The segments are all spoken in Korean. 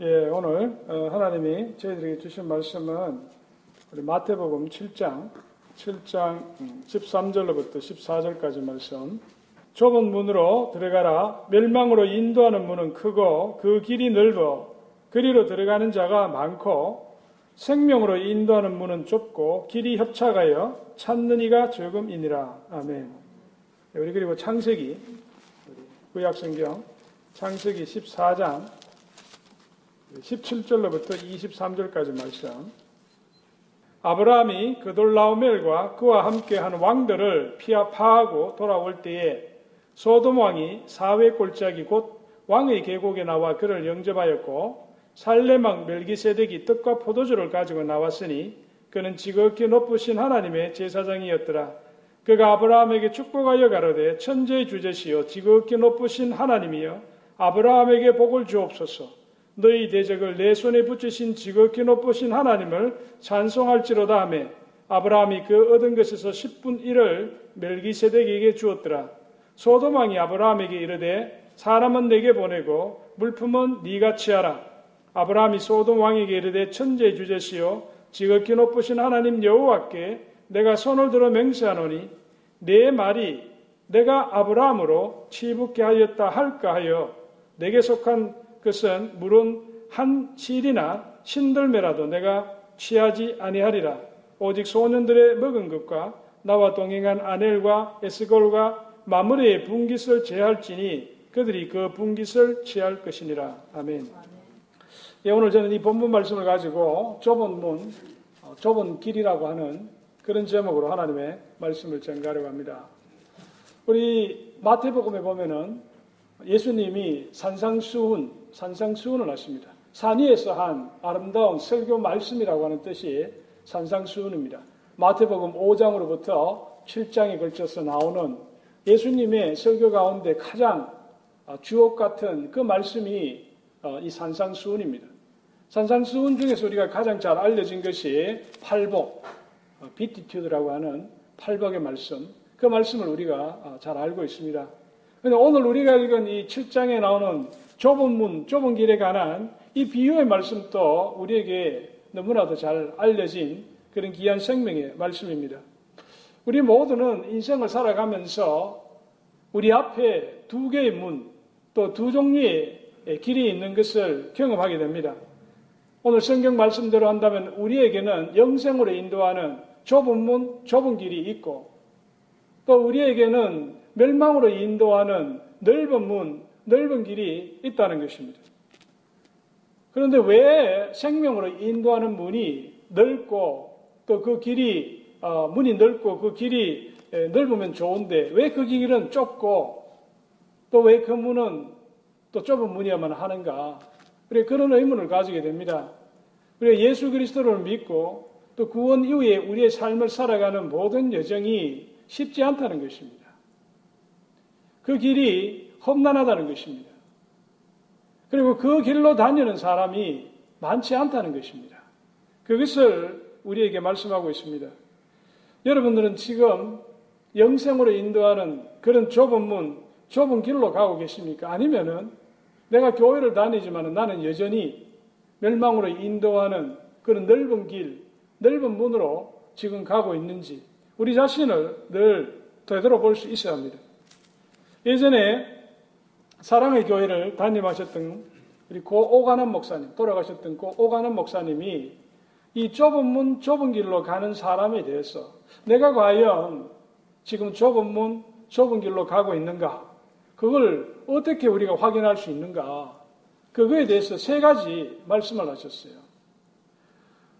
예, 오늘 어, 하나님이 저희들에게 주신 말씀은 우리 마태복음 7장 7장 13절로부터 14절까지 말씀. 좁은 문으로 들어가라. 멸망으로 인도하는 문은 크고 그 길이 넓어 그리로 들어가는 자가 많고 생명으로 인도하는 문은 좁고 길이 협착하여 찾는 이가 조금이니라. 아멘. 예, 우리 그리고 창세기 구약성경 창세기 14장 17절로부터 23절까지 말씀. 아브라함이 그돌라오멜과 그와 함께한 왕들을 피하 파하고 돌아올 때에 소돔 왕이 사회 꼴짝이 곧 왕의 계곡에 나와 그를 영접하였고 살레망 멜기세덱이 떡과 포도주를 가지고 나왔으니 그는 지극히 높으신 하나님의 제사장이었더라. 그가 아브라함에게 축복하여 가로되 천재의 주제시여 지극히 높으신 하나님이여 아브라함에게 복을 주옵소서. 너희 대적을 내 손에 붙이신 지극히 높으신 하나님을 찬송할지로다 하매 아브라함이 그 얻은 것에서 10분 1을 멜기세덱에게 주었더라. 소도망이 아브라함에게 이르되 사람은 내게 보내고 물품은 네가 취하라. 아브라함이 소돔 왕에게 이르되 천재 주제시요 지극히 높으신 하나님 여호와께 내가 손을 들어 맹세하노니 내 말이 내가 아브라함으로 치붙게 하였다 할까 하여 내게 속한 그것은 물은 한 실이나 신들매라도 내가 취하지 아니하리라. 오직 소년들의 먹은 것과 나와 동행한 아넬과 에스골과 마무리의 분깃을 제할지니 그들이 그 분깃을 취할 것이니라. 아멘. 예, 오늘 저는 이 본문 말씀을 가지고 좁은 문, 어, 좁은 길이라고 하는 그런 제목으로 하나님의 말씀을 전가하려고 합니다. 우리 마태복음에 보면은 예수님이 산상수훈, 산상수훈을 하십니다. 산 위에서 한 아름다운 설교 말씀이라고 하는 뜻이 산상수훈입니다. 마태복음 5장으로부터 7장에 걸쳐서 나오는 예수님의 설교 가운데 가장 주옥 같은 그 말씀이 어, 이 산상수훈입니다. 산상수훈 중에서 우리가 가장 잘 알려진 것이 팔복, Beatitude라고 하는 팔복의 말씀, 그 말씀을 우리가 어, 잘 알고 있습니다. 그런데 오늘 우리가 읽은 이 7장에 나오는 좁은 문, 좁은 길에 관한 이 비유의 말씀도 우리에게 너무나도 잘 알려진 그런 귀한 생명의 말씀입니다. 우리 모두는 인생을 살아가면서 우리 앞에 두 개의 문, 또 두 종류의 길이 있는 것을 경험하게 됩니다. 오늘 성경 말씀대로 한다면 우리에게는 영생으로 인도하는 좁은 문, 좁은 길이 있고 또 우리에게는 멸망으로 인도하는 넓은 문, 넓은 길이 있다는 것입니다. 그런데 왜 생명으로 인도하는 문이 넓고 또 그 길이 어, 문이 넓고 그 길이 넓으면 좋은데 왜 그 길은 좁고 또 왜 그 문은 또 좁은 문이야만 하는가? 그래 그런 의문을 가지게 됩니다. 그래 예수 그리스도를 믿고 또 구원 이후에 우리의 삶을 살아가는 모든 여정이 쉽지 않다는 것입니다. 그 길이 험난하다는 것입니다. 그리고 그 길로 다니는 사람이 많지 않다는 것입니다. 그것을 우리에게 말씀하고 있습니다. 여러분들은 지금 영생으로 인도하는 그런 좁은 문, 좁은 길로 가고 계십니까? 아니면은 내가 교회를 다니지만 나는 여전히 멸망으로 인도하는 그런 넓은 길, 넓은 문으로 지금 가고 있는지 우리 자신을 늘 되돌아볼 수 있어야 합니다. 예전에 사랑의 교회를 담임하셨던 우리 고 오가는 목사님, 돌아가셨던 고 오가는 목사님이 이 좁은 문, 좁은 길로 가는 사람에 대해서 내가 과연 지금 좁은 문, 좁은 길로 가고 있는가? 그걸 어떻게 우리가 확인할 수 있는가? 그거에 대해서 세 가지 말씀을 하셨어요.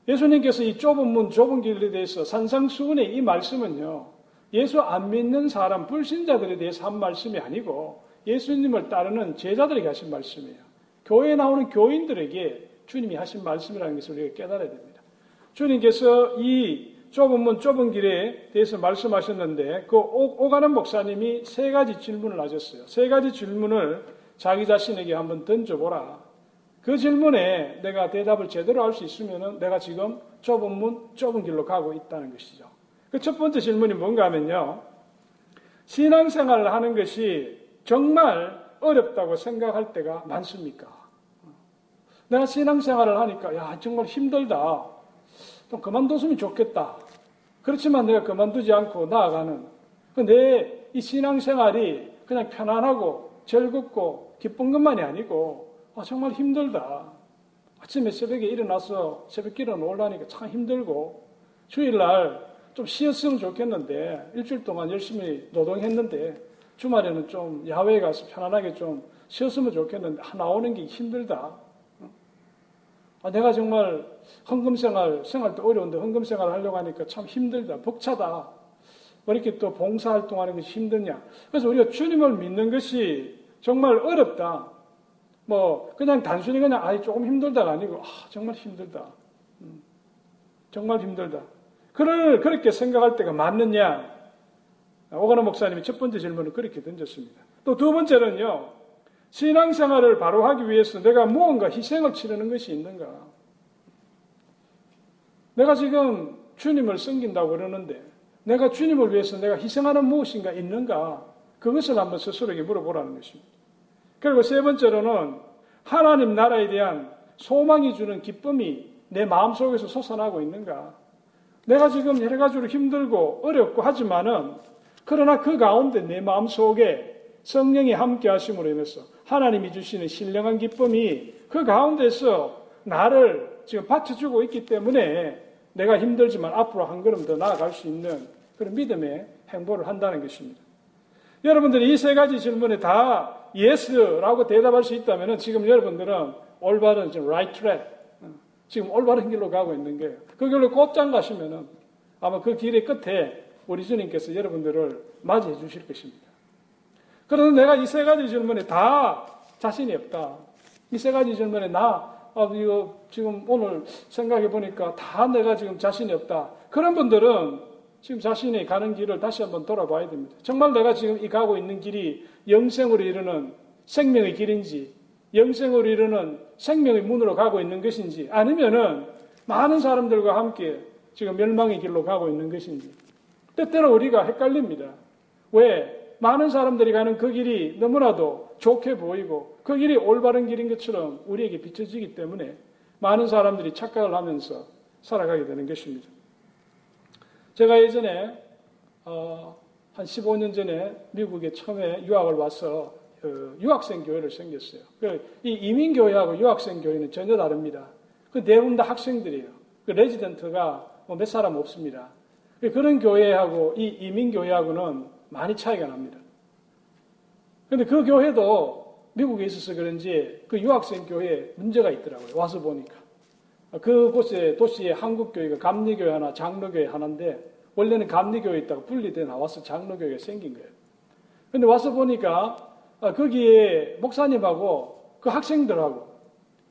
예수님께서 이 좁은 문, 좁은 길에 대해서 산상수훈의 이 말씀은요, 예수 안 믿는 사람, 불신자들에 대해서 한 말씀이 아니고 예수님을 따르는 제자들에게 하신 말씀이에요. 교회에 나오는 교인들에게 주님이 하신 말씀이라는 것을 우리가 깨달아야 됩니다. 주님께서 이 좁은 문, 좁은 길에 대해서 말씀하셨는데 그 오 가는 목사님이 세 가지 질문을 하셨어요. 세 가지 질문을 자기 자신에게 한번 던져보라. 그 질문에 내가 대답을 제대로 할 수 있으면 내가 지금 좁은 문, 좁은 길로 가고 있다는 것이죠. 그 첫 번째 질문이 뭔가 하면요. 신앙생활을 하는 것이 정말 어렵다고 생각할 때가 많습니까? 내가 신앙생활을 하니까 야 정말 힘들다. 좀 그만뒀으면 좋겠다. 그렇지만 내가 그만두지 않고 나아가는 그내이 신앙생활이 그냥 편안하고 즐겁고 기쁜 것만이 아니고 아, 정말 힘들다. 아침에 새벽에 일어나서 새벽길에 놀라니까 참 힘들고 주일날 좀 쉬었으면 좋겠는데 일주일 동안 열심히 노동했는데 주말에는 좀 야외에 가서 편안하게 좀 쉬었으면 좋겠는데 아, 나오는 게 힘들다. 아, 내가 정말 헌금 생활, 생활도 어려운데 헌금 생활 하려고 하니까 참 힘들다, 벅차다. 왜 이렇게 또 봉사활동하는 것이 힘드냐. 그래서 우리가 주님을 믿는 것이 정말 어렵다. 뭐, 그냥 단순히 그냥, 아이, 조금 힘들다가 아니고, 아, 정말 힘들다. 음, 정말 힘들다. 그를 그렇게 생각할 때가 맞느냐? 오가노 목사님이 첫 번째 질문을 그렇게 던졌습니다. 또 두 번째는요, 신앙생활을 바로 하기 위해서 내가 무언가 희생을 치르는 것이 있는가? 내가 지금 주님을 섬긴다고 그러는데 내가 주님을 위해서 내가 희생하는 무엇인가 있는가? 그것을 한번 스스로에게 물어보라는 것입니다. 그리고 세 번째로는 하나님 나라에 대한 소망이 주는 기쁨이 내 마음속에서 솟아나고 있는가? 내가 지금 여러 가지로 힘들고 어렵고 하지만은 그러나 그 가운데 내 마음속에 성령이 함께 하심으로 인해서 하나님이 주시는 신령한 기쁨이 그 가운데서 나를 지금 받쳐주고 있기 때문에 내가 힘들지만 앞으로 한 걸음 더 나아갈 수 있는 그런 믿음의 행보를 한다는 것입니다. 여러분들이 이 세 가지 질문에 다 yes라고 대답할 수 있다면 지금 여러분들은 올바른 지금 right track, 지금 올바른 길로 가고 있는 거예요. 그 길로 곧장 가시면은 아마 그 길의 끝에 우리 주님께서 여러분들을 맞이해 주실 것입니다. 그런데 내가 이 세 가지 질문에 다 자신이 없다. 이 세 가지 질문에 나, 아, 이거 지금 오늘 생각해 보니까 다 내가 지금 자신이 없다. 그런 분들은 지금 자신이 가는 길을 다시 한번 돌아봐야 됩니다. 정말 내가 지금 이 가고 있는 길이 영생으로 이르는 생명의 길인지, 영생으로 이르는 생명의 문으로 가고 있는 것인지, 아니면은 많은 사람들과 함께 지금 멸망의 길로 가고 있는 것인지. 때때로 우리가 헷갈립니다. 왜? 많은 사람들이 가는 그 길이 너무나도 좋게 보이고 그 길이 올바른 길인 것처럼 우리에게 비춰지기 때문에 많은 사람들이 착각을 하면서 살아가게 되는 것입니다. 제가 예전에 어, 한 15년 전에 미국에 처음에 유학을 와서 그 유학생 교회를 생겼어요. 그이 이민 교회하고 유학생 교회는 전혀 다릅니다. 그 대부분 다 학생들이에요. 그 레지던트가 뭐 몇 사람 없습니다. 그 그런 교회하고 이 이민 교회하고는 많이 차이가 납니다. 그런데 그 교회도 미국에 있어서 그런지 그 유학생 교회에 문제가 있더라고요. 와서 보니까. 그곳에 도시에 한국교회가 감리교회 하나, 장로교회 하나인데 원래는 감리교회 있다가 분리돼 나와서 장로교회가 생긴 거예요. 근데 와서 보니까 아, 거기에 목사님하고 그 학생들하고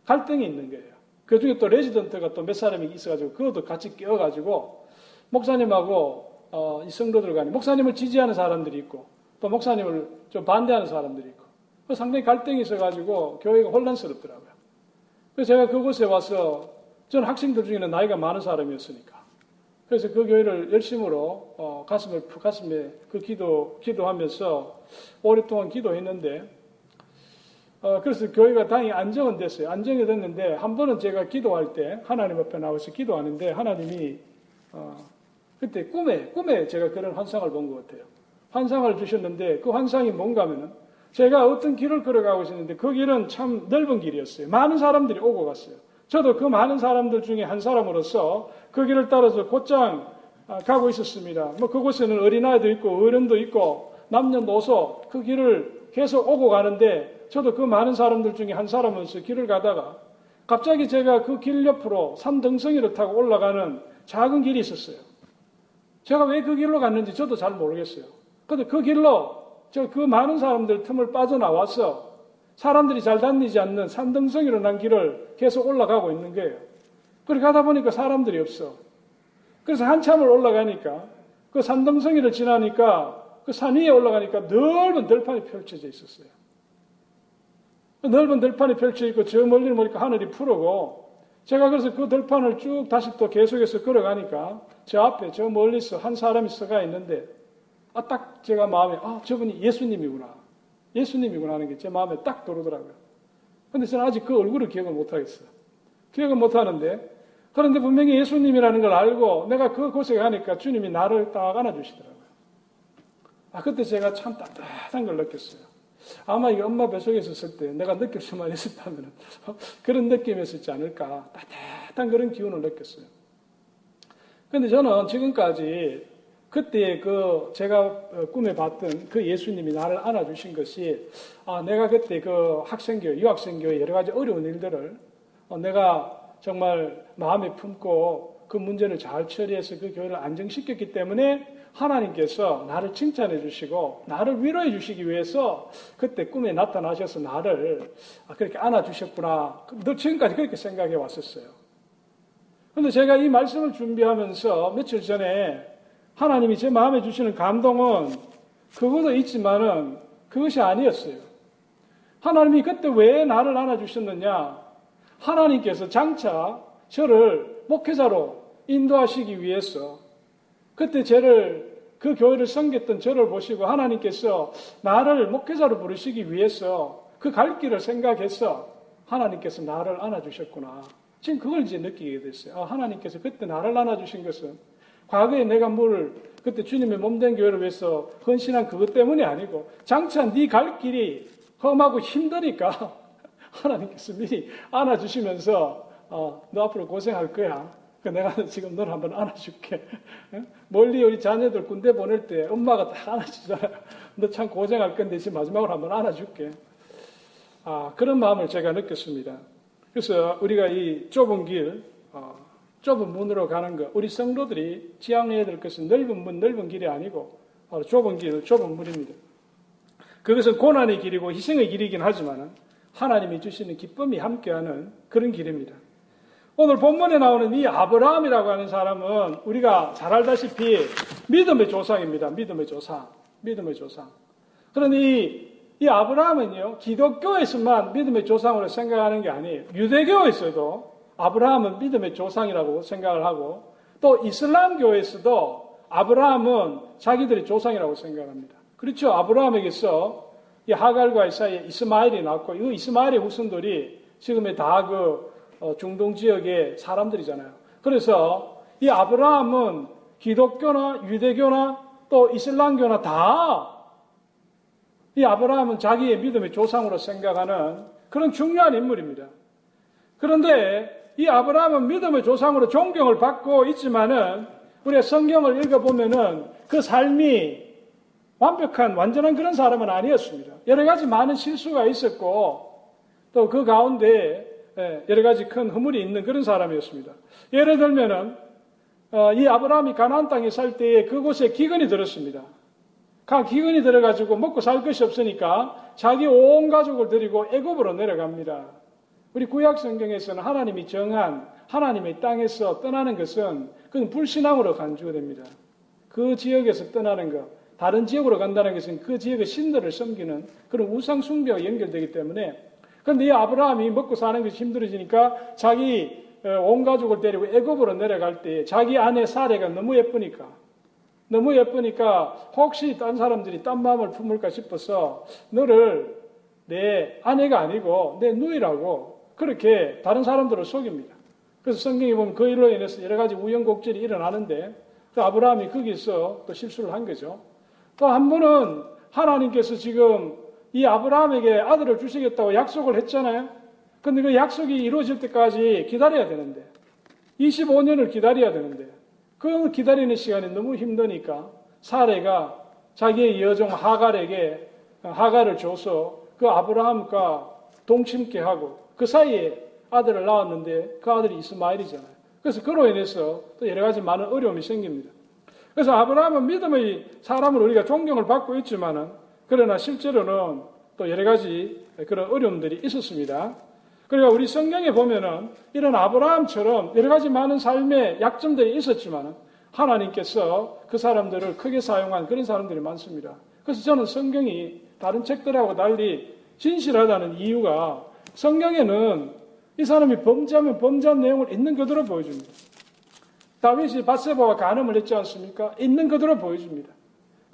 갈등이 있는 거예요. 그 중에 또 레지던트가 또 몇 사람이 있어가지고 그것도 같이 끼어가지고 목사님하고 어, 이 성도들 간에 목사님을 지지하는 사람들이 있고 또 목사님을 좀 반대하는 사람들이 있고 그 상당히 갈등이 있어가지고 교회가 혼란스럽더라고요. 그래서 제가 그곳에 와서 저는 학생들 중에는 나이가 많은 사람이었으니까 그래서 그 교회를 열심으로 어, 가슴을 가슴에 그 기도 기도하면서 오랫동안 기도했는데 어, 그래서 교회가 다행히 안정은 됐어요. 안정이 됐는데 한 번은 제가 기도할 때 하나님 앞에 나와서 기도하는데 하나님이 어, 그때 꿈에, 꿈에 제가 그런 환상을 본 것 같아요. 환상을 주셨는데 그 환상이 뭔가 하면은 제가 어떤 길을 걸어가고 있었는데 그 길은 참 넓은 길이었어요. 많은 사람들이 오고 갔어요. 저도 그 많은 사람들 중에 한 사람으로서 그 길을 따라서 곧장 아, 가고 있었습니다. 뭐 그곳에는 어린아이도 있고 어른도 있고 남녀노소 그 길을 계속 오고 가는데 저도 그 많은 사람들 중에 한 사람으로서 길을 가다가 갑자기 제가 그 길 옆으로 산등성이를 타고 올라가는 작은 길이 있었어요. 제가 왜 그 길로 갔는지 저도 잘 모르겠어요. 근데 그 길로 저 그 많은 사람들 틈을 빠져나와서 사람들이 잘 다니지 않는 산등성이로 난 길을 계속 올라가고 있는 거예요. 그렇게 가다 보니까 사람들이 없어. 그래서 한참을 올라가니까 그 산등성이를 지나니까 그 산 위에 올라가니까 넓은 들판이 펼쳐져 있었어요. 그 넓은 들판이 펼쳐 있고 저 멀리 보니까 하늘이 푸르고 제가 그래서 그 들판을 쭉 다시 또 계속해서 걸어가니까 저 앞에 저 멀리서 한 사람이 서가 있는데 아, 딱 제가 마음에 아, 저분이 예수님이구나. 예수님이구나 하는 게 제 마음에 딱 들어오더라고요. 근데 저는 아직 그 얼굴을 기억을 못 하겠어요. 기억을 못 하는데 그런데 분명히 예수님이라는 걸 알고 내가 그곳에 가니까 주님이 나를 딱 안아주시더라고요. 아, 그때 제가 참 따뜻한 걸 느꼈어요. 아마 이 엄마 뱃속에 있었을 때 내가 느낄 수만 있었다면 그런 느낌이었지 않을까. 따뜻한 그런 기운을 느꼈어요. 근데 저는 지금까지 그때 그 제가 꿈에 봤던 그 예수님이 나를 안아주신 것이 아, 내가 그때 그 학생교회, 유학생교회 여러 가지 어려운 일들을 어, 내가 정말 마음에 품고 그 문제를 잘 처리해서 그 교회를 안정시켰기 때문에 하나님께서 나를 칭찬해 주시고 나를 위로해 주시기 위해서 그때 꿈에 나타나셔서 나를 그렇게 안아 주셨구나. 늘 지금까지 그렇게 생각해 왔었어요. 근데 제가 이 말씀을 준비하면서 며칠 전에 하나님이 제 마음에 주시는 감동은 그것도 있지만은 그것이 아니었어요. 하나님이 그때 왜 나를 안아 주셨느냐? 하나님께서 장차 저를 목회자로 인도하시기 위해서 그때 저를 그 교회를 섬겼던 저를 보시고 하나님께서 나를 목회자로 부르시기 위해서 그 갈 길을 생각해서 하나님께서 나를 안아주셨구나. 지금 그걸 이제 느끼게 됐어요. 아, 하나님께서 그때 나를 안아주신 것은 과거에 내가 뭘 그때 주님의 몸된 교회를 위해서 헌신한 그것 때문이 아니고 장차 네 갈 길이 험하고 힘드니까 하나님께서 미리 안아주시면서 어, 너 앞으로 고생할 거야. 그 내가 지금 너를 한번 안아줄게. 멀리 우리 자녀들 군대 보낼 때 엄마가 다 안아주잖아요. 너 참 고생할 건데 지금 마지막으로 한번 안아줄게. 아, 그런 마음을 제가 느꼈습니다. 그래서 우리가 이 좁은 길, 어, 좁은 문으로 가는 것, 우리 성도들이 지향해야 될 것은 넓은 문, 넓은 길이 아니고 바로 좁은 길, 좁은 문입니다. 그것은 고난의 길이고 희생의 길이긴 하지만 하나님이 주시는 기쁨이 함께하는 그런 길입니다. 오늘 본문에 나오는 이 아브라함이라고 하는 사람은 우리가 잘 알다시피 믿음의 조상입니다. 믿음의 조상. 믿음의 조상. 그런데 이, 이 아브라함은요, 기독교에서만 믿음의 조상으로 생각하는 게 아니에요. 유대교에서도 아브라함은 믿음의 조상이라고 생각을 하고 또 이슬람교에서도 아브라함은 자기들의 조상이라고 생각합니다. 그렇죠. 아브라함에게서 이 하갈과 사이에 이스마엘이 낳고 이 이스마엘의 후손들이 지금의 다그 어, 중동 지역의 사람들이잖아요. 그래서 이 아브라함은 기독교나 유대교나 또 이슬람교나 다 이 아브라함은 자기의 믿음의 조상으로 생각하는 그런 중요한 인물입니다. 그런데 이 아브라함은 믿음의 조상으로 존경을 받고 있지만은 우리가 성경을 읽어보면은 그 삶이 완벽한 완전한 그런 사람은 아니었습니다. 여러 가지 많은 실수가 있었고 또 그 가운데 예, 여러 가지 큰 허물이 있는 그런 사람이었습니다. 예를 들면은 어, 이 아브라함이 가나안 땅에 살 때에 그곳에 기근이 들었습니다. 가 기근이 들어가지고 먹고 살 것이 없으니까 자기 온 가족을 데리고 애굽으로 내려갑니다. 우리 구약 성경에서는 하나님이 정한 하나님의 땅에서 떠나는 것은 그건 불신앙으로 간주가 됩니다. 그 지역에서 떠나는 것, 다른 지역으로 간다는 것은 그 지역의 신들을 섬기는 그런 우상 숭배와 연결되기 때문에 그런데 이 아브라함이 먹고 사는 것이 힘들어지니까 자기 어, 온 가족을 데리고 애굽으로 내려갈 때 자기 아내 사례가 너무 예쁘니까 너무 예쁘니까 혹시 딴 사람들이 딴 마음을 품을까 싶어서 너를 내 아내가 아니고 내 누이라고 그렇게 다른 사람들을 속입니다. 그래서 성경에 보면 그 일로 인해서 여러 가지 우연곡절이 일어나는데 그 아브라함이 거기서 또 실수를 한 거죠. 또 한 번은 하나님께서 지금 이 아브라함에게 아들을 주시겠다고 약속을 했잖아요. 근데 그 약속이 이루어질 때까지 기다려야 되는데, 25년을 기다려야 되는데, 그 기다리는 시간이 너무 힘드니까 사례가 자기의 여종 하갈에게 하갈을 줘서 그 아브라함과 동침케 하고 그 사이에 아들을 낳았는데 그 아들이 이스마엘이잖아요. 그래서 그로 인해서 또 여러 가지 많은 어려움이 생깁니다. 그래서 아브라함은 믿음의 사람을 우리가 존경을 받고 있지만은 그러나 실제로는 또 여러 가지 그런 어려움들이 있었습니다. 그러니까 우리 성경에 보면은 이런 아브라함처럼 여러 가지 많은 삶의 약점들이 있었지만 하나님께서 그 사람들을 크게 사용한 그런 사람들이 많습니다. 그래서 저는 성경이 다른 책들하고 달리 진실하다는 이유가 성경에는 이 사람이 범죄하면 범죄한 내용을 있는 그대로 보여줍니다. 다윗이 바세바와 간음을 했지 않습니까? 있는 그대로 보여줍니다.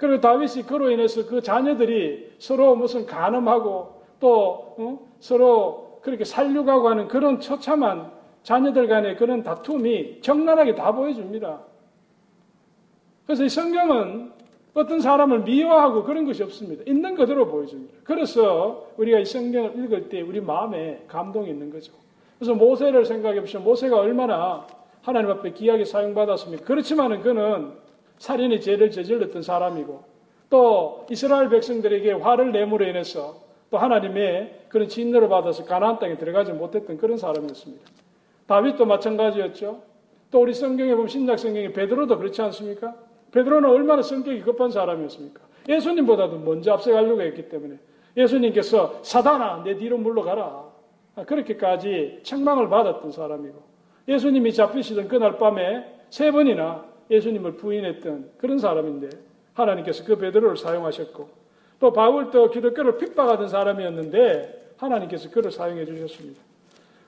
그리고 다윗이 그로 인해서 그 자녀들이 서로 무슨 간음하고 또 어? 서로 그렇게 살려가고 하는 그런 처참한 자녀들 간의 그런 다툼이 적나라하게 다 보여줍니다. 그래서 이 성경은 어떤 사람을 미워하고 그런 것이 없습니다. 있는 그대로 보여줍니다. 그래서 우리가 이 성경을 읽을 때 우리 마음에 감동이 있는 거죠. 그래서 모세를 생각해 보시면 모세가 얼마나 하나님 앞에 귀하게 사용받았습니까? 그렇지만은 그는 살인의 죄를 저질렀던 사람이고 또 이스라엘 백성들에게 화를 내므로 인해서 또 하나님의 그런 진노를 받아서 가나안 땅에 들어가지 못했던 그런 사람이었습니다. 다윗도 마찬가지였죠. 또 우리 성경에 보면 신약 성경에 베드로도 그렇지 않습니까? 베드로는 얼마나 성격이 급한 사람이었습니까? 예수님보다도 먼저 앞서가려고 했기 때문에 예수님께서 사단아 내 뒤로 물러가라 그렇게까지 책망을 받았던 사람이고 예수님이 잡히시던 그날 밤에 세 번이나 예수님을 부인했던 그런 사람인데 하나님께서 그 베드로를 사용하셨고 또 바울도 기독교를 핍박하던 사람이었는데 하나님께서 그를 사용해 주셨습니다.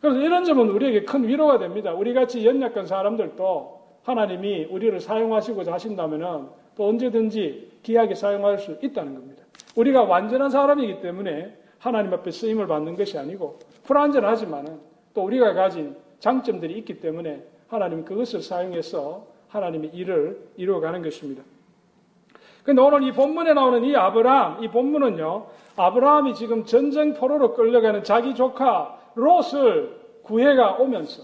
그래서 이런 점은 우리에게 큰 위로가 됩니다. 우리 같이 연약한 사람들도 하나님이 우리를 사용하시고자 하신다면 또 언제든지 귀하게 사용할 수 있다는 겁니다. 우리가 완전한 사람이기 때문에 하나님 앞에 쓰임을 받는 것이 아니고 불완전하지만은 또 우리가 가진 장점들이 있기 때문에 하나님 그것을 사용해서 하나님의 일을 이루어가는 것입니다. 근데 오늘 이 본문에 나오는 이 아브라함, 이 본문은요, 아브라함이 지금 전쟁 포로로 끌려가는 자기 조카 롯을 구해가 오면서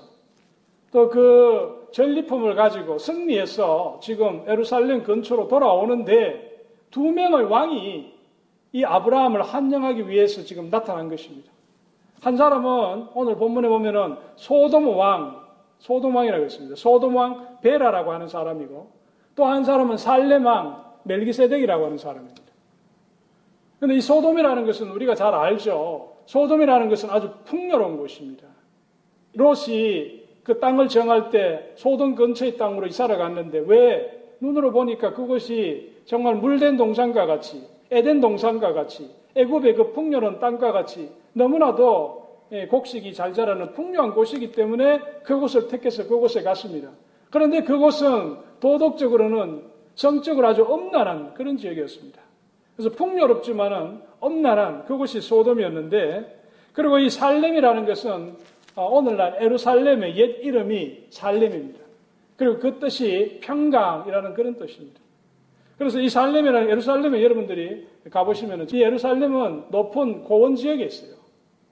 또 그 전리품을 가지고 승리해서 지금 에루살렘 근처로 돌아오는데 두 명의 왕이 이 아브라함을 환영하기 위해서 지금 나타난 것입니다. 한 사람은 오늘 본문에 보면은 소돔 왕, 소돔 왕이라고 했습니다. 소돔 왕 베라라고 하는 사람이고 또 한 사람은 왕 멜기세덱이라고 하는 사람입니다. 그런데 이 소돔이라는 것은 우리가 잘 알죠. 소돔이라는 것은 아주 풍요로운 곳입니다. 롯이 그 땅을 정할 때 소돔 근처의 땅으로 이사를 갔는데 왜 눈으로 보니까 그것이 정말 물된 동산과 같이 에덴 동산과 같이 애굽의 그 풍요로운 땅과 같이 너무나도 예, 곡식이 잘 자라는 풍요한 곳이기 때문에 그곳을 택해서 그곳에 갔습니다. 그런데 그곳은 도덕적으로는 정적으로 아주 엄난한 그런 지역이었습니다. 그래서 풍요롭지만은 엄난한 그곳이 소돔이었는데 그리고 이 살렘이라는 것은 어, 오늘날 에루살렘의 옛 이름이 살렘입니다. 그리고 그 뜻이 평강이라는 그런 뜻입니다. 그래서 이 살렘이라는 에루살렘에 여러분들이 가보시면 이 에루살렘은 높은 고원 지역에 있어요.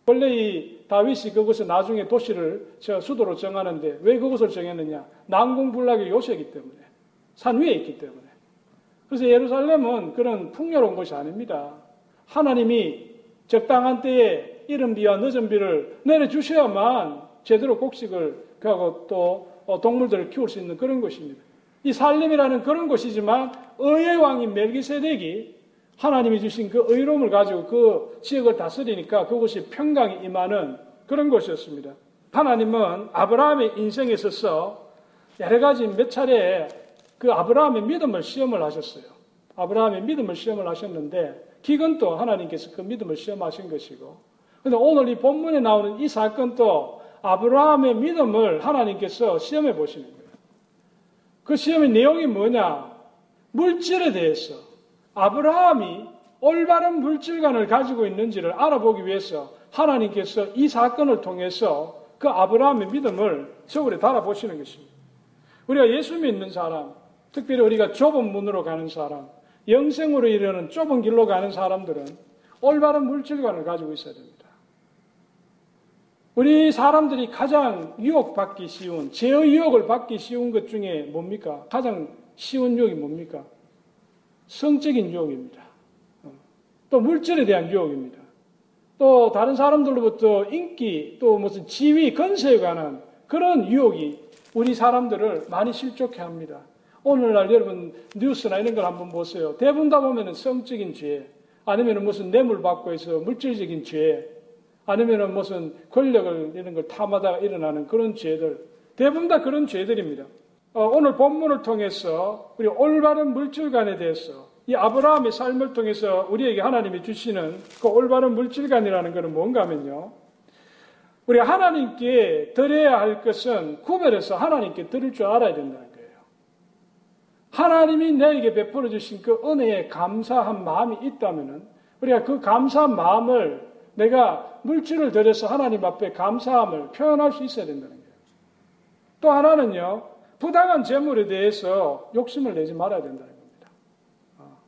원래 이 다윗이 그곳에 나중에 도시를 수도로 정하는데 왜 그곳을 정했느냐? 난공불락의 요새이기 때문에 산 위에 있기 때문에. 그래서 예루살렘은 그런 풍요로운 곳이 아닙니다. 하나님이 적당한 때에 이른 비와 늦은 비를 내려주셔야만 제대로 곡식을 하고 또 어, 동물들을 키울 수 있는 그런 곳입니다. 이 살림이라는 그런 곳이지만 의의 왕인 멜기세덱이 하나님이 주신 그 의로움을 가지고 그 지역을 다스리니까 그곳이 평강이 임하는 그런 곳이었습니다. 하나님은 아브라함의 인생에 있어서 여러 가지 몇 차례 그 아브라함의 믿음을 시험을 하셨어요. 아브라함의 믿음을 시험을 하셨는데 기근도 하나님께서 그 믿음을 시험하신 것이고 근데 오늘 이 본문에 나오는 이 사건도 아브라함의 믿음을 하나님께서 시험해 보시는 거예요. 그 시험의 내용이 뭐냐? 물질에 대해서 아브라함이 올바른 물질관을 가지고 있는지를 알아보기 위해서 하나님께서 이 사건을 통해서 그 아브라함의 믿음을 서울에 달아보시는 것입니다. 우리가 예수 믿는 사람, 특별히 우리가 좁은 문으로 가는 사람, 영생으로 이르는 좁은 길로 가는 사람들은 올바른 물질관을 가지고 있어야 됩니다. 우리 사람들이 가장 유혹받기 쉬운, 제의 유혹을 받기 쉬운 것 중에 뭡니까? 가장 쉬운 유혹이 뭡니까? 성적인 유혹입니다. 어. 또 물질에 대한 유혹입니다. 또 다른 사람들로부터 인기, 또 무슨 지위, 건세에 관한 그런 유혹이 우리 사람들을 많이 실족해 합니다. 오늘날 여러분 뉴스나 이런 걸 한번 보세요. 대부분 다 보면은 성적인 죄, 아니면 무슨 뇌물 받고 해서 물질적인 죄, 아니면 무슨 권력을 이런 걸 탐하다가 일어나는 그런 죄들. 대부분 다 그런 죄들입니다. 어, 오늘 본문을 통해서 우리 올바른 물질관에 대해서 이 아브라함의 삶을 통해서 우리에게 하나님이 주시는 그 올바른 물질관이라는 것은 뭔가 하면요. 우리 하나님께 드려야 할 것은 구별해서 하나님께 드릴 줄 알아야 된다는 거예요. 하나님이 내게 베풀어 주신 그 은혜에 감사한 마음이 있다면 우리가 그 감사한 마음을 내가 물질을 들여서 하나님 앞에 감사함을 표현할 수 있어야 된다는 거예요. 또 하나는요, 부당한 재물에 대해서 욕심을 내지 말아야 된다는 겁니다. 어,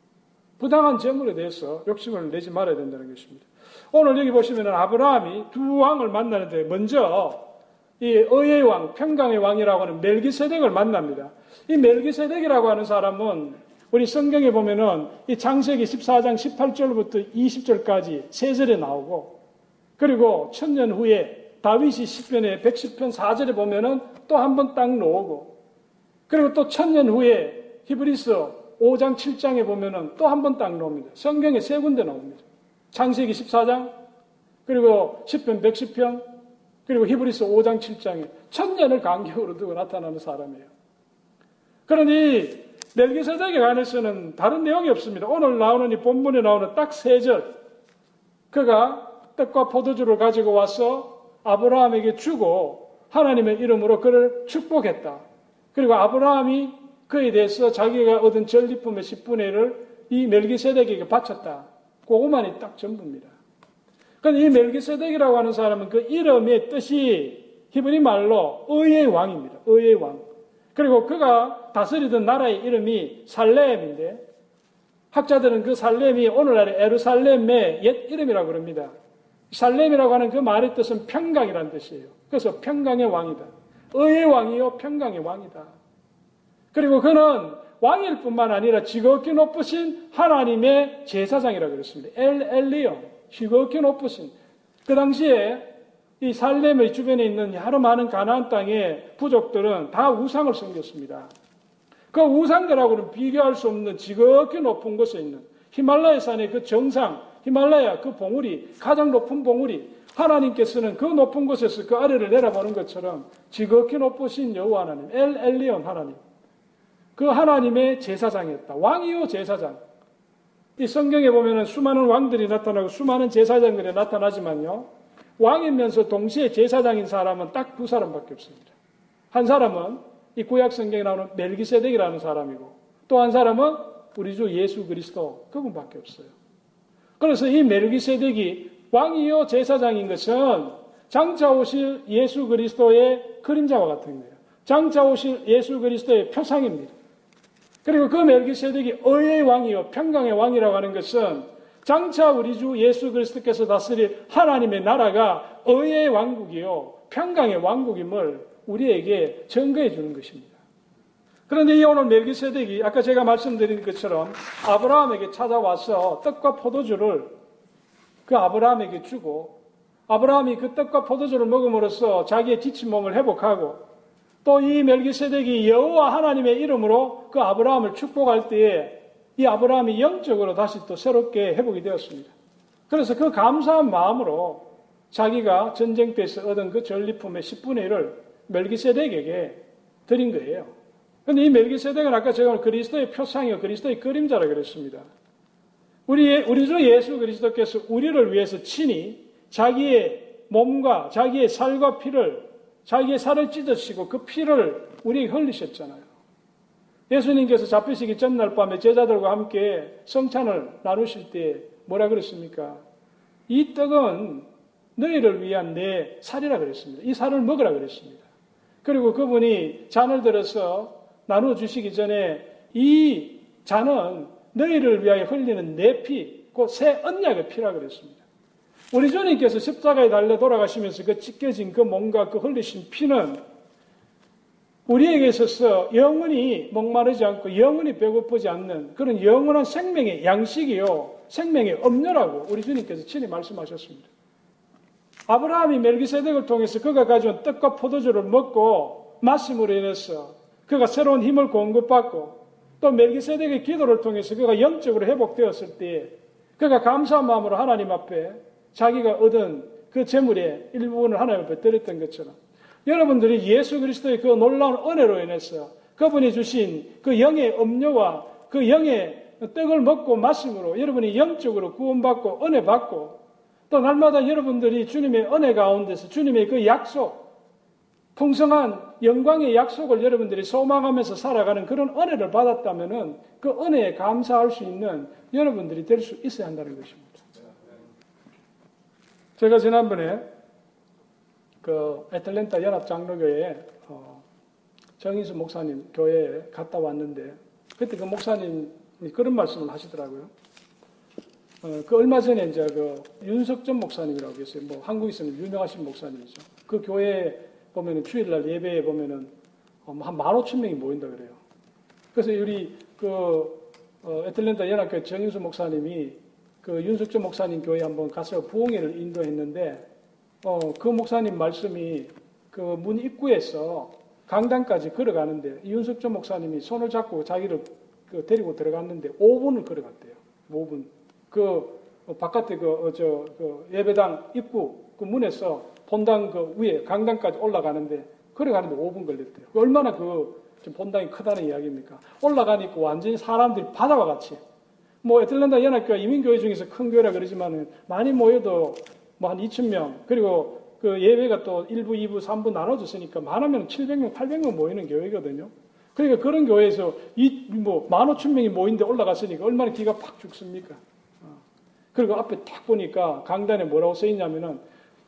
부당한 재물에 대해서 욕심을 내지 말아야 된다는 것입니다. 오늘 여기 보시면 아브라함이 두 왕을 만나는데 먼저 이 의의 왕, 평강의 왕이라고 하는 멜기세덱을 만납니다. 이 멜기세덱이라고 하는 사람은 우리 성경에 보면은 이 장세기 14장 18절부터 20절까지 세 절에 나오고 그리고 천년 후에 다윗이 10편에 110편 4절에 보면은 또 한 번 딱 나오고 그리고 또 천년 후에 히브리서 5장 7장에 보면은 또 한 번 딱 나옵니다. 성경에 세 군데 나옵니다. 창세기 14장 그리고 10편 110편 그리고 히브리서 5장 7장에 천년을 간격으로 두고 나타나는 사람이에요. 그러니 멜기세덱에 관해서는 다른 내용이 없습니다. 오늘 나오는 이 본문에 나오는 딱 세 절. 그가 떡과 포도주를 가지고 와서 아브라함에게 주고 하나님의 이름으로 그를 축복했다. 그리고 아브라함이 그에 대해서 자기가 얻은 전리품의 10분의 1을 이 멜기세덱에게 바쳤다. 그것만이 딱 전부입니다. 그런데 이 멜기세덱이라고 하는 사람은 그 이름의 뜻이 히브리 말로 의의 왕입니다. 의의 왕. 그리고 그가 다스리던 나라의 이름이 살렘인데 학자들은 그 살렘이 오늘날의 에루살렘의 옛 이름이라고 그럽니다. 살렘이라고 하는 그 말의 뜻은 평강이라는 뜻이에요. 그래서 평강의 왕이다. 의의 왕이요 평강의 왕이다. 그리고 그는 왕일 뿐만 아니라 지극히 높으신 하나님의 제사장이라고 그랬습니다. 엘 엘리온, 지극히 높으신. 그 당시에 이 살렘의 주변에 있는 여러 많은 가나안 땅의 부족들은 다 우상을 섬겼습니다. 그 우상들하고는 비교할 수 없는 지극히 높은 곳에 있는 히말라야 산의 그 정상, 히말라야 그 봉우리, 가장 높은 봉우리, 하나님께서는 그 높은 곳에서 그 아래를 내려보는 것처럼 지극히 높으신 여호와 하나님, 엘 엘리온 하나님, 그 하나님의 제사장이었다. 왕이요 제사장. 이 성경에 보면은 수많은 왕들이 나타나고 수많은 제사장들이 나타나지만요. 왕이면서 동시에 제사장인 사람은 딱 두 사람밖에 없습니다. 한 사람은 이 구약 성경에 나오는 멜기세덱이라는 사람이고 또 한 사람은 우리 주 예수 그리스도 그분밖에 없어요. 그래서 이 멜기세덱이 왕이요 제사장인 것은 장차 오실 예수 그리스도의 그림자와 같은 거예요. 장차 오실 예수 그리스도의 표상입니다. 그리고 그 멜기세덱이 의의 왕이요 평강의 왕이라고 하는 것은 장차 우리 주 예수 그리스도께서 다스릴 하나님의 나라가 의의 왕국이요 평강의 왕국임을 우리에게 증거해 주는 것입니다. 그런데 이 오늘 멜기세덱이 아까 제가 말씀드린 것처럼 아브라함에게 찾아와서 떡과 포도주를 그 아브라함에게 주고 아브라함이 그 떡과 포도주를 먹음으로써 자기의 지친 몸을 회복하고 또 이 멜기세덱이 여호와 하나님의 이름으로 그 아브라함을 축복할 때에 이 아브라함이 영적으로 다시 또 새롭게 회복이 되었습니다. 그래서 그 감사한 마음으로 자기가 전쟁 때에서 얻은 그 전리품의 10분의 1을 멜기세덱에게 드린 거예요. 그런데 이 멜기세덱은 아까 제가 그리스도의 표상이요 그리스도의 그림자라 그랬습니다. 우리 우리 주 예수 그리스도께서 우리를 위해서 친히 자기의 몸과 자기의 살과 피를 자기의 살을 찢으시고 그 피를 우리에게 흘리셨잖아요. 예수님께서 잡히시기 전날 밤에 제자들과 함께 성찬을 나누실 때 뭐라 그랬습니까? 이 떡은 너희를 위한 내 살이라 그랬습니다. 이 살을 먹으라 그랬습니다. 그리고 그분이 잔을 들어서 나누어 주시기 전에 이 잔은 너희를 위하여 흘리는 내 피, 곧 새 언약의 피라 그랬습니다. 우리 주님께서 십자가에 달려 돌아가시면서 그 찢겨진 그 몸과 그 흘리신 피는 우리에게 있어서 영원히 목마르지 않고 영원히 배고프지 않는 그런 영원한 생명의 양식이요. 생명의 음료라고 우리 주님께서 친히 말씀하셨습니다. 아브라함이 멜기세덱을 통해서 그가 가져온 떡과 포도주를 먹고 마심으로 인해서 그가 새로운 힘을 공급받고 또 멜기세덱의 기도를 통해서 그가 영적으로 회복되었을 때 그가 감사한 마음으로 하나님 앞에 자기가 얻은 그 재물의 일부분을 하나님 앞에 드렸던 것처럼 여러분들이 예수 그리스도의 그 놀라운 은혜로 인해서 그분이 주신 그 영의 음료와 그 영의 떡을 먹고 마심으로 여러분이 영적으로 구원받고 은혜 받고 또 날마다 여러분들이 주님의 은혜 가운데서 주님의 그 약속 풍성한 영광의 약속을 여러분들이 소망하면서 살아가는 그런 은혜를 받았다면은 그 은혜에 감사할 수 있는 여러분들이 될 수 있어야 한다는 것입니다. 제가 지난번에 그 애틀랜타 연합 장로교회 어, 정인수 목사님 교회에 갔다 왔는데 그때 그 목사님이 그런 말씀을 하시더라고요. 어, 그 얼마 전에 이제 그 윤석전 목사님이라고 계세요. 뭐 한국에서는 유명하신 목사님이죠. 그 교회 보면은 주일날 예배에 보면은 어, 뭐한 15,000명이 모인다 그래요. 그래서 우리 그 어, 애틀랜타 연합교회 정인수 목사님이 그 윤석전 목사님 교회 한번 가서 부흥회를 인도했는데 어, 그 목사님 말씀이 그 문 입구에서 강당까지 걸어가는데 윤석전 목사님이 손을 잡고 자기를 그 데리고 들어갔는데 5분을 걸어갔대요. 5분. 그 어, 바깥에 그 저 그 예배당 입구 그 문에서 본당 그 위에 강당까지 올라가는데 걸어 가는데 5분 걸렸대요. 얼마나 그 본당이 크다는 이야기입니까? 올라가니까 완전히 사람들이 바다와 같이 뭐 애틀랜타 연합교회 이민교회 중에서 큰 교회라 그러지만은 많이 모여도 뭐 한 2천 명 그리고 그 예배가 또 1부, 2부, 3부 나눠졌으니까 많으면 700명, 800명 모이는 교회거든요. 그러니까 그런 교회에서 이뭐 15,000명이 모인데 올라갔으니까 얼마나 기가 팍 죽습니까? 어. 그리고 앞에 딱 보니까 강단에 뭐라고 써 있냐면은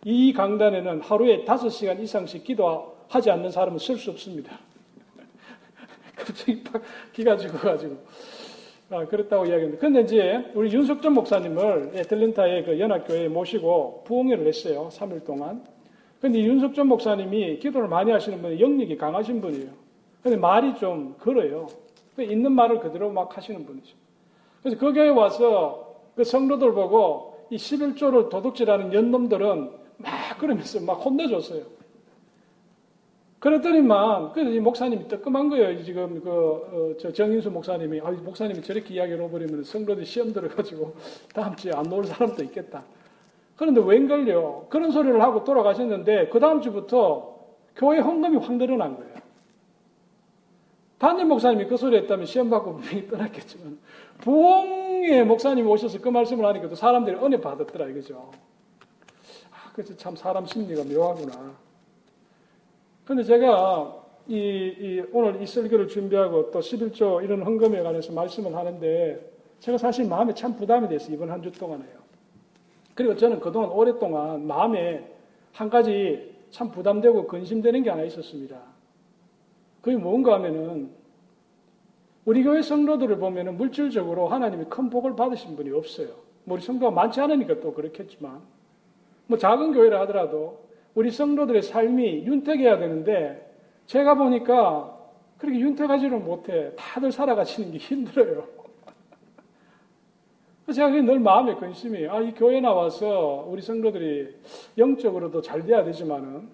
이 강단에는 하루에 5시간 이상씩 기도하지 않는 사람은 쓸 수 없습니다. 갑자기 팍 기가 죽어가지고. 아, 그렇다고 이야기합니다. 근데 이제 우리 윤석전 목사님을 애틀랜타의 그 연합교회에 모시고 부흥회를 했어요. 3일 동안. 근데 윤석전 목사님이 기도를 많이 하시는 분이 영역이 강하신 분이에요. 근데 말이 좀 걸어요. 그 있는 말을 그대로 막 하시는 분이죠. 그래서 그 교회에 와서 그 성도들 보고 이 11조를 도둑질하는 연놈들은 막 그러면서 막 혼내줬어요. 그랬더니만, 그래서 이 목사님이 뜨끔한 거예요. 지금 그, 어, 저 정인수 목사님이, 아, 목사님이 저렇게 이야기를 해버리면 성도들 시험 들어가지고 다음 주에 안 놓을 사람도 있겠다. 그런데 웬걸요? 그런 소리를 하고 돌아가셨는데, 그 다음 주부터 교회 헌금이 확 늘어난 거예요. 담임 목사님이 그 소리 했다면 시험 받고 분명히 떠났겠지만, 부흥의 목사님이 오셔서 그 말씀을 하니까 또 사람들이 은혜 받았더라, 이거죠. 아, 그래서 참 사람 심리가 묘하구나. 근데 제가 이, 이 오늘 이 설교를 준비하고 또 11조 이런 헌금에 관해서 말씀을 하는데 제가 사실 마음에 참 부담이 됐어요. 이번 한 주 동안에요. 그리고 저는 그동안 오랫동안 마음에 한 가지 참 부담되고 근심되는 게 하나 있었습니다. 그게 뭔가 하면은 우리 교회 성도들을 보면은 물질적으로 하나님이 큰 복을 받으신 분이 없어요. 뭐 우리 성도가 많지 않으니까 또 그렇겠지만 뭐 작은 교회라 하더라도 우리 성도들의 삶이 윤택해야 되는데 제가 보니까 그렇게 윤택하지를 못해. 다들 살아가시는 게 힘들어요. 제가 늘 마음에 근심이 아, 이 교회 나와서 우리 성도들이 영적으로도 잘 돼야 되지만은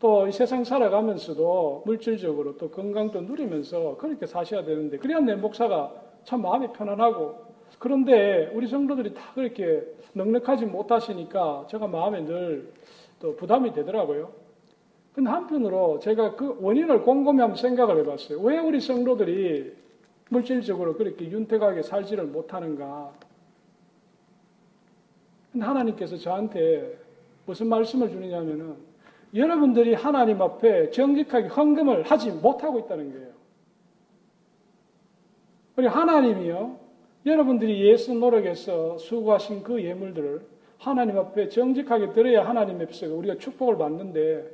또 이 세상 살아가면서도 물질적으로 또 건강도 누리면서 그렇게 사셔야 되는데 그래야 내 목사가 참 마음이 편안하고 그런데 우리 성도들이 다 그렇게 넉넉하지 못하시니까 제가 마음에 늘 또 부담이 되더라고요. 근데 한편으로 제가 그 원인을 곰곰이 한번 생각을 해봤어요. 왜 우리 성도들이 물질적으로 그렇게 윤택하게 살지를 못하는가? 하나님께서 저한테 무슨 말씀을 주느냐면은 여러분들이 하나님 앞에 정직하게 헌금을 하지 못하고 있다는 거예요. 우리 하나님이요, 여러분들이 예수 노력해서 수고하신 그 예물들을 하나님 앞에 정직하게 드려야 하나님 앞에서 우리가 축복을 받는데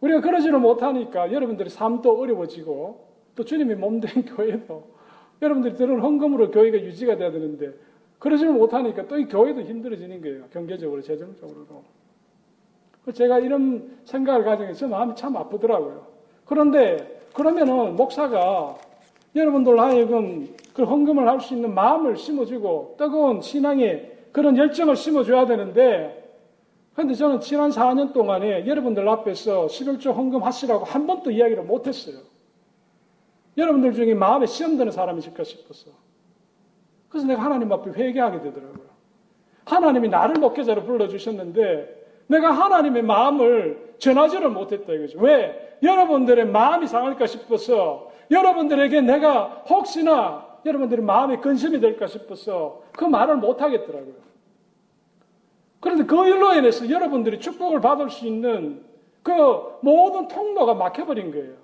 우리가 그러지를 못하니까 여러분들의 삶도 어려워지고 또 주님이 몸된 교회도 여러분들이 들은 헌금으로 교회가 유지가 돼야 되는데 그러지를 못하니까 또 이 교회도 힘들어지는 거예요. 경제적으로, 재정적으로도. 제가 이런 생각을 가지면서 마음이 참 아프더라고요. 그런데 그러면은 목사가 여러분들 하여금 그 헌금을 할 수 있는 마음을 심어주고 뜨거운 신앙의 그런 열정을 심어줘야 되는데, 그런데 저는 지난 4년 동안에 여러분들 앞에서 11조 헌금 하시라고 한 번도 이야기를 못했어요. 여러분들 중에 마음에 시험되는 사람이 있을까 싶어서. 그래서 내가 하나님 앞에 회개하게 되더라고요. 하나님이 나를 목회자로 불러주셨는데, 내가 하나님의 마음을 전하지를 못했다 이거죠. 왜? 여러분들의 마음이 상할까 싶어서, 여러분들에게 내가 혹시나 여러분들의 마음에 근심이 될까 싶어서 그 말을 못 하겠더라고요. 그런데 그 일로 인해서 여러분들이 축복을 받을 수 있는 그 모든 통로가 막혀버린 거예요.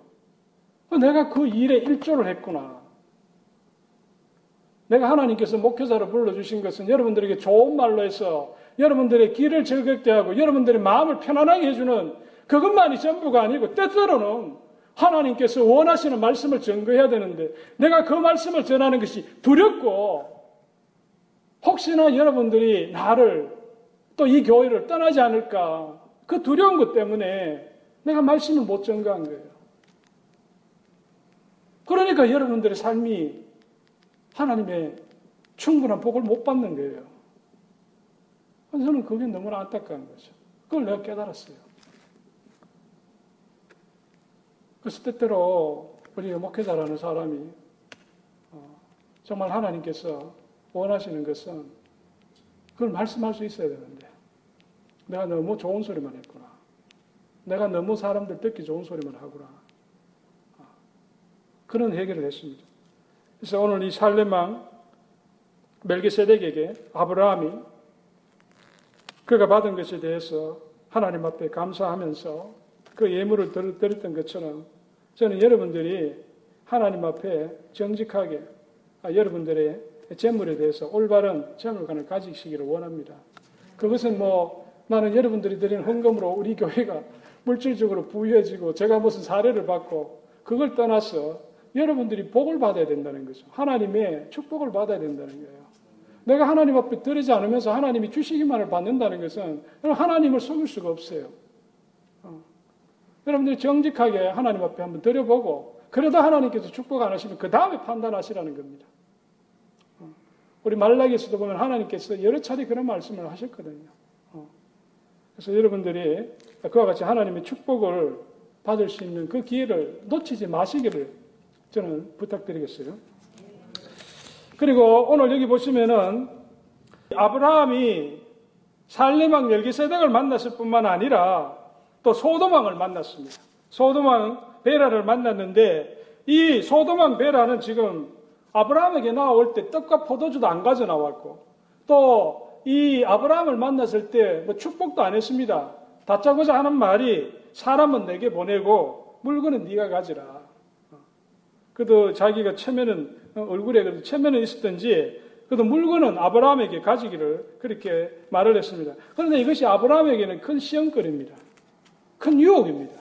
내가 그 일에 일조를 했구나. 내가 하나님께서 목회자로 불러주신 것은 여러분들에게 좋은 말로 해서 여러분들의 길을 즐겁게 하고 여러분들의 마음을 편안하게 해주는 그것만이 전부가 아니고 때때로는 하나님께서 원하시는 말씀을 증거해야 되는데 내가 그 말씀을 전하는 것이 두렵고 혹시나 여러분들이 나를 또 이 교회를 떠나지 않을까 그 두려운 것 때문에 내가 말씀을 못 전가한 거예요. 그러니까 여러분들의 삶이 하나님의 충분한 복을 못 받는 거예요. 저는 그게 너무나 안타까운 거죠. 그걸 내가 깨달았어요. 그래서 때때로 우리 목회자라는 사람이 어, 정말 하나님께서 원하시는 것은 그걸 말씀할 수 있어야 되는데 내가 너무 좋은 소리만 했구나. 내가 너무 사람들 듣기 좋은 소리만 하구나. 어, 그런 해결을 했습니다. 그래서 오늘 이 살레망 멜기세덱에게 아브라함이 그가 받은 것에 대해서 하나님 앞에 감사하면서 그 예물을 드렸던 것처럼 저는 여러분들이 하나님 앞에 정직하게 아, 여러분들의 재물에 대해서 올바른 재물관을 가지시기를 원합니다. 그것은 뭐 나는 여러분들이 드리는 헌금으로 우리 교회가 물질적으로 부유해지고 제가 무슨 사례를 받고 그걸 떠나서 여러분들이 복을 받아야 된다는 거죠. 하나님의 축복을 받아야 된다는 거예요. 내가 하나님 앞에 드리지 않으면서 하나님이 주시기만을 받는다는 것은 하나님을 속일 수가 없어요. 어. 여러분들이 정직하게 하나님 앞에 한번 드려보고 그래도 하나님께서 축복 안 하시면 그 다음에 판단하시라는 겁니다. 어. 우리 말라기에서도 보면 하나님께서 여러 차례 그런 말씀을 하셨거든요. 어. 그래서 여러분들이 그와 같이 하나님의 축복을 받을 수 있는 그 기회를 놓치지 마시기를 저는 부탁드리겠어요. 그리고 오늘 여기 보시면은 아브라함이 살림왕 멜기세덱을 만났을 뿐만 아니라 또 소도망을 만났습니다. 소도망 베라를 만났는데 이 소도망 베라는 지금 아브라함에게 나올 때 떡과 포도주도 안 가져 나왔고 또 이 아브라함을 만났을 때 뭐 축복도 안 했습니다. 다짜고자 하는 말이 사람은 내게 보내고 물건은 네가 가지라. 그래도 자기가 체면은 얼굴에 그래도 체면은 있었던지 그래도 물건은 아브라함에게 가지기를 그렇게 말을 했습니다. 그런데 이것이 아브라함에게는 큰 시험거리입니다. 큰 유혹입니다.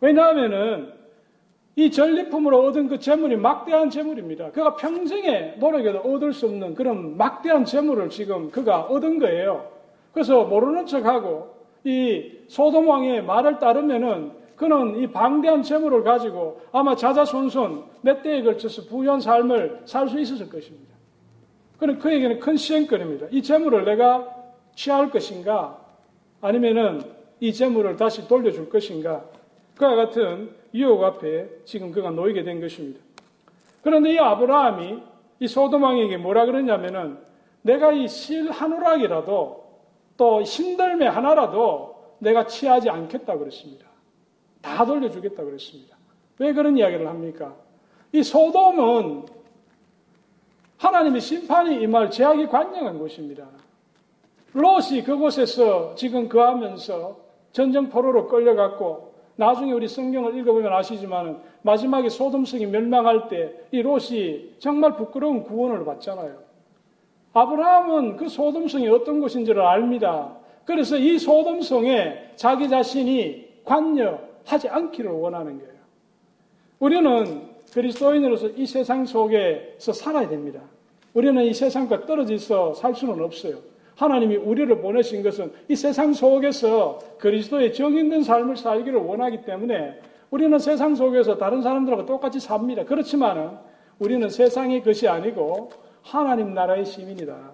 왜냐하면은 이 전리품으로 얻은 그 재물이 막대한 재물입니다. 그가 평생에 노력해도 얻을 수 없는 그런 막대한 재물을 지금 그가 얻은 거예요. 그래서 모르는 척하고 이 소돔 왕의 말을 따르면은 그는 이 방대한 재물을 가지고 아마 자자손손 몇 대에 걸쳐서 부유한 삶을 살 수 있었을 것입니다. 그는 그에게는 큰 시행거리입니다. 이 재물을 내가 취할 것인가 아니면은 이 재물을 다시 돌려줄 것인가 그와 같은 유혹 앞에 지금 그가 놓이게 된 것입니다. 그런데 이 아브라함이 이 소도망에게 뭐라 그러냐면은 내가 이 실한 오락이라도 또 신들매 하나라도 내가 취하지 않겠다 그랬습니다. 다 돌려주겠다 그랬습니다. 왜 그런 이야기를 합니까? 이 소돔은 하나님의 심판이 임할 제약이 관영한 곳입니다. 롯이 그곳에서 지금 거하면서 전쟁 포로로 끌려갔고 나중에 우리 성경을 읽어보면 아시지만 마지막에 소돔성이 멸망할 때 이 롯이 정말 부끄러운 구원을 받잖아요. 아브라함은 그 소돔성이 어떤 곳인지를 압니다. 그래서 이 소돔성에 자기 자신이 관여, 하지 않기를 원하는 거예요. 우리는 그리스도인으로서 이 세상 속에서 살아야 됩니다. 우리는 이 세상과 떨어져서 살 수는 없어요. 하나님이 우리를 보내신 것은 이 세상 속에서 그리스도의 정 있는 삶을 살기를 원하기 때문에 우리는 세상 속에서 다른 사람들하고 똑같이 삽니다. 그렇지만 우리는 세상의 것이 아니고 하나님 나라의 시민이다.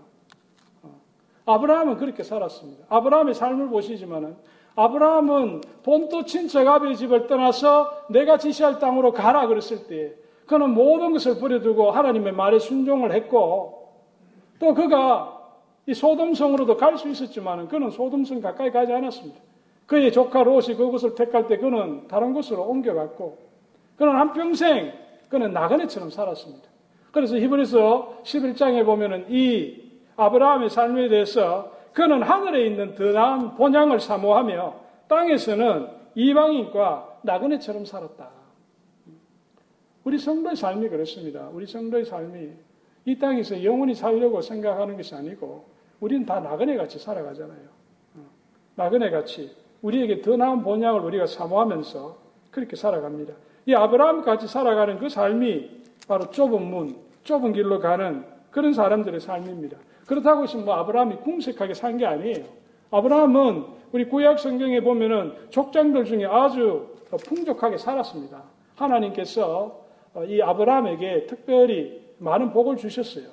어. 아브라함은 그렇게 살았습니다. 아브라함의 삶을 보시지만은 아브라함은 본토 친척 아비의 집을 떠나서 내가 지시할 땅으로 가라 그랬을 때 그는 모든 것을 버려두고 하나님의 말에 순종을 했고 또 그가 이 소돔성으로도 갈 수 있었지만 그는 소돔성 가까이 가지 않았습니다. 그의 조카 롯이 그곳을 택할 때 그는 다른 곳으로 옮겨갔고 그는 한평생 그는 나그네처럼 살았습니다. 그래서 히브리서 11장에 보면은 이 아브라함의 삶에 대해서 그는 하늘에 있는 더 나은 본향을 사모하며 땅에서는 이방인과 나그네처럼 살았다. 우리 성도의 삶이 그렇습니다. 우리 성도의 삶이 이 땅에서 영원히 살려고 생각하는 것이 아니고 우리는 다 나그네 같이 살아가잖아요. 어, 나그네 같이 우리에게 더 나은 본향을 우리가 사모하면서 그렇게 살아갑니다. 이 아브라함 같이 살아가는 그 삶이 바로 좁은 문, 좁은 길로 가는 그런 사람들의 삶입니다. 그렇다고 해서 뭐 아브라함이 궁색하게 산 게 아니에요. 아브라함은 우리 구약 성경에 보면은 족장들 중에 아주 풍족하게 살았습니다. 하나님께서 이 아브라함에게 특별히 많은 복을 주셨어요.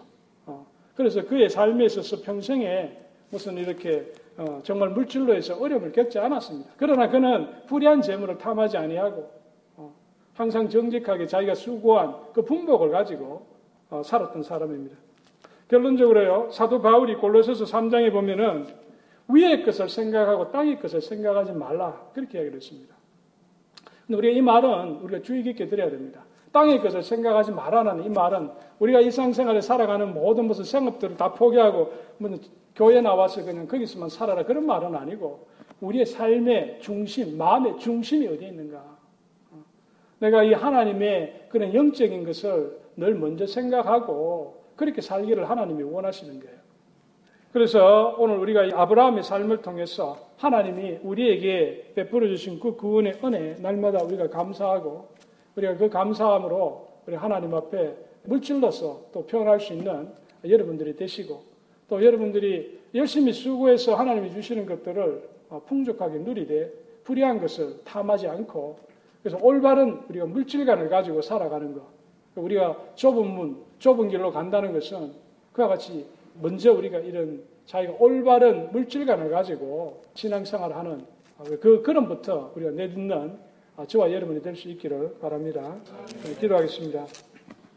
어, 그래서 그의 삶에 있어서 평생에 무슨 이렇게 어, 정말 물질로 해서 어려움을 겪지 않았습니다. 그러나 그는 불의한 재물을 탐하지 아니하고 어, 항상 정직하게 자기가 수고한 그 분복을 가지고 살았던 사람입니다. 결론적으로요, 사도 바울이 골로새서 3장에 보면은 위의 것을 생각하고 땅의 것을 생각하지 말라. 그렇게 이야기를 했습니다. 근데 우리가 이 말은 우리가 주의 깊게 들어야 됩니다. 땅의 것을 생각하지 말라는 이 말은 우리가 일상생활에 살아가는 모든 무슨 생업들을 다 포기하고 뭐 교회 나와서 그냥 거기서만 살아라 그런 말은 아니고 우리의 삶의 중심, 마음의 중심이 어디에 있는가? 내가 이 하나님의 그런 영적인 것을 늘 먼저 생각하고 그렇게 살기를 하나님이 원하시는 거예요. 그래서 오늘 우리가 이 아브라함의 삶을 통해서 하나님이 우리에게 베풀어 주신 그 구원의 은혜 날마다 우리가 감사하고 우리가 그 감사함으로 우리 하나님 앞에 물질로서 또 표현할 수 있는 여러분들이 되시고 또 여러분들이 열심히 수고해서 하나님이 주시는 것들을 풍족하게 누리되 불의한 것을 탐하지 않고 그래서 올바른 우리가 물질관을 가지고 살아가는 것 우리가 좁은 문, 좁은 길로 간다는 것은 그와 같이 먼저 우리가 이런 자기가 올바른 물질관을 가지고 신앙생활을 하는 그 그럼부터 우리가 내딛는 저와 여러분이 될 수 있기를 바랍니다. 기도하겠습니다.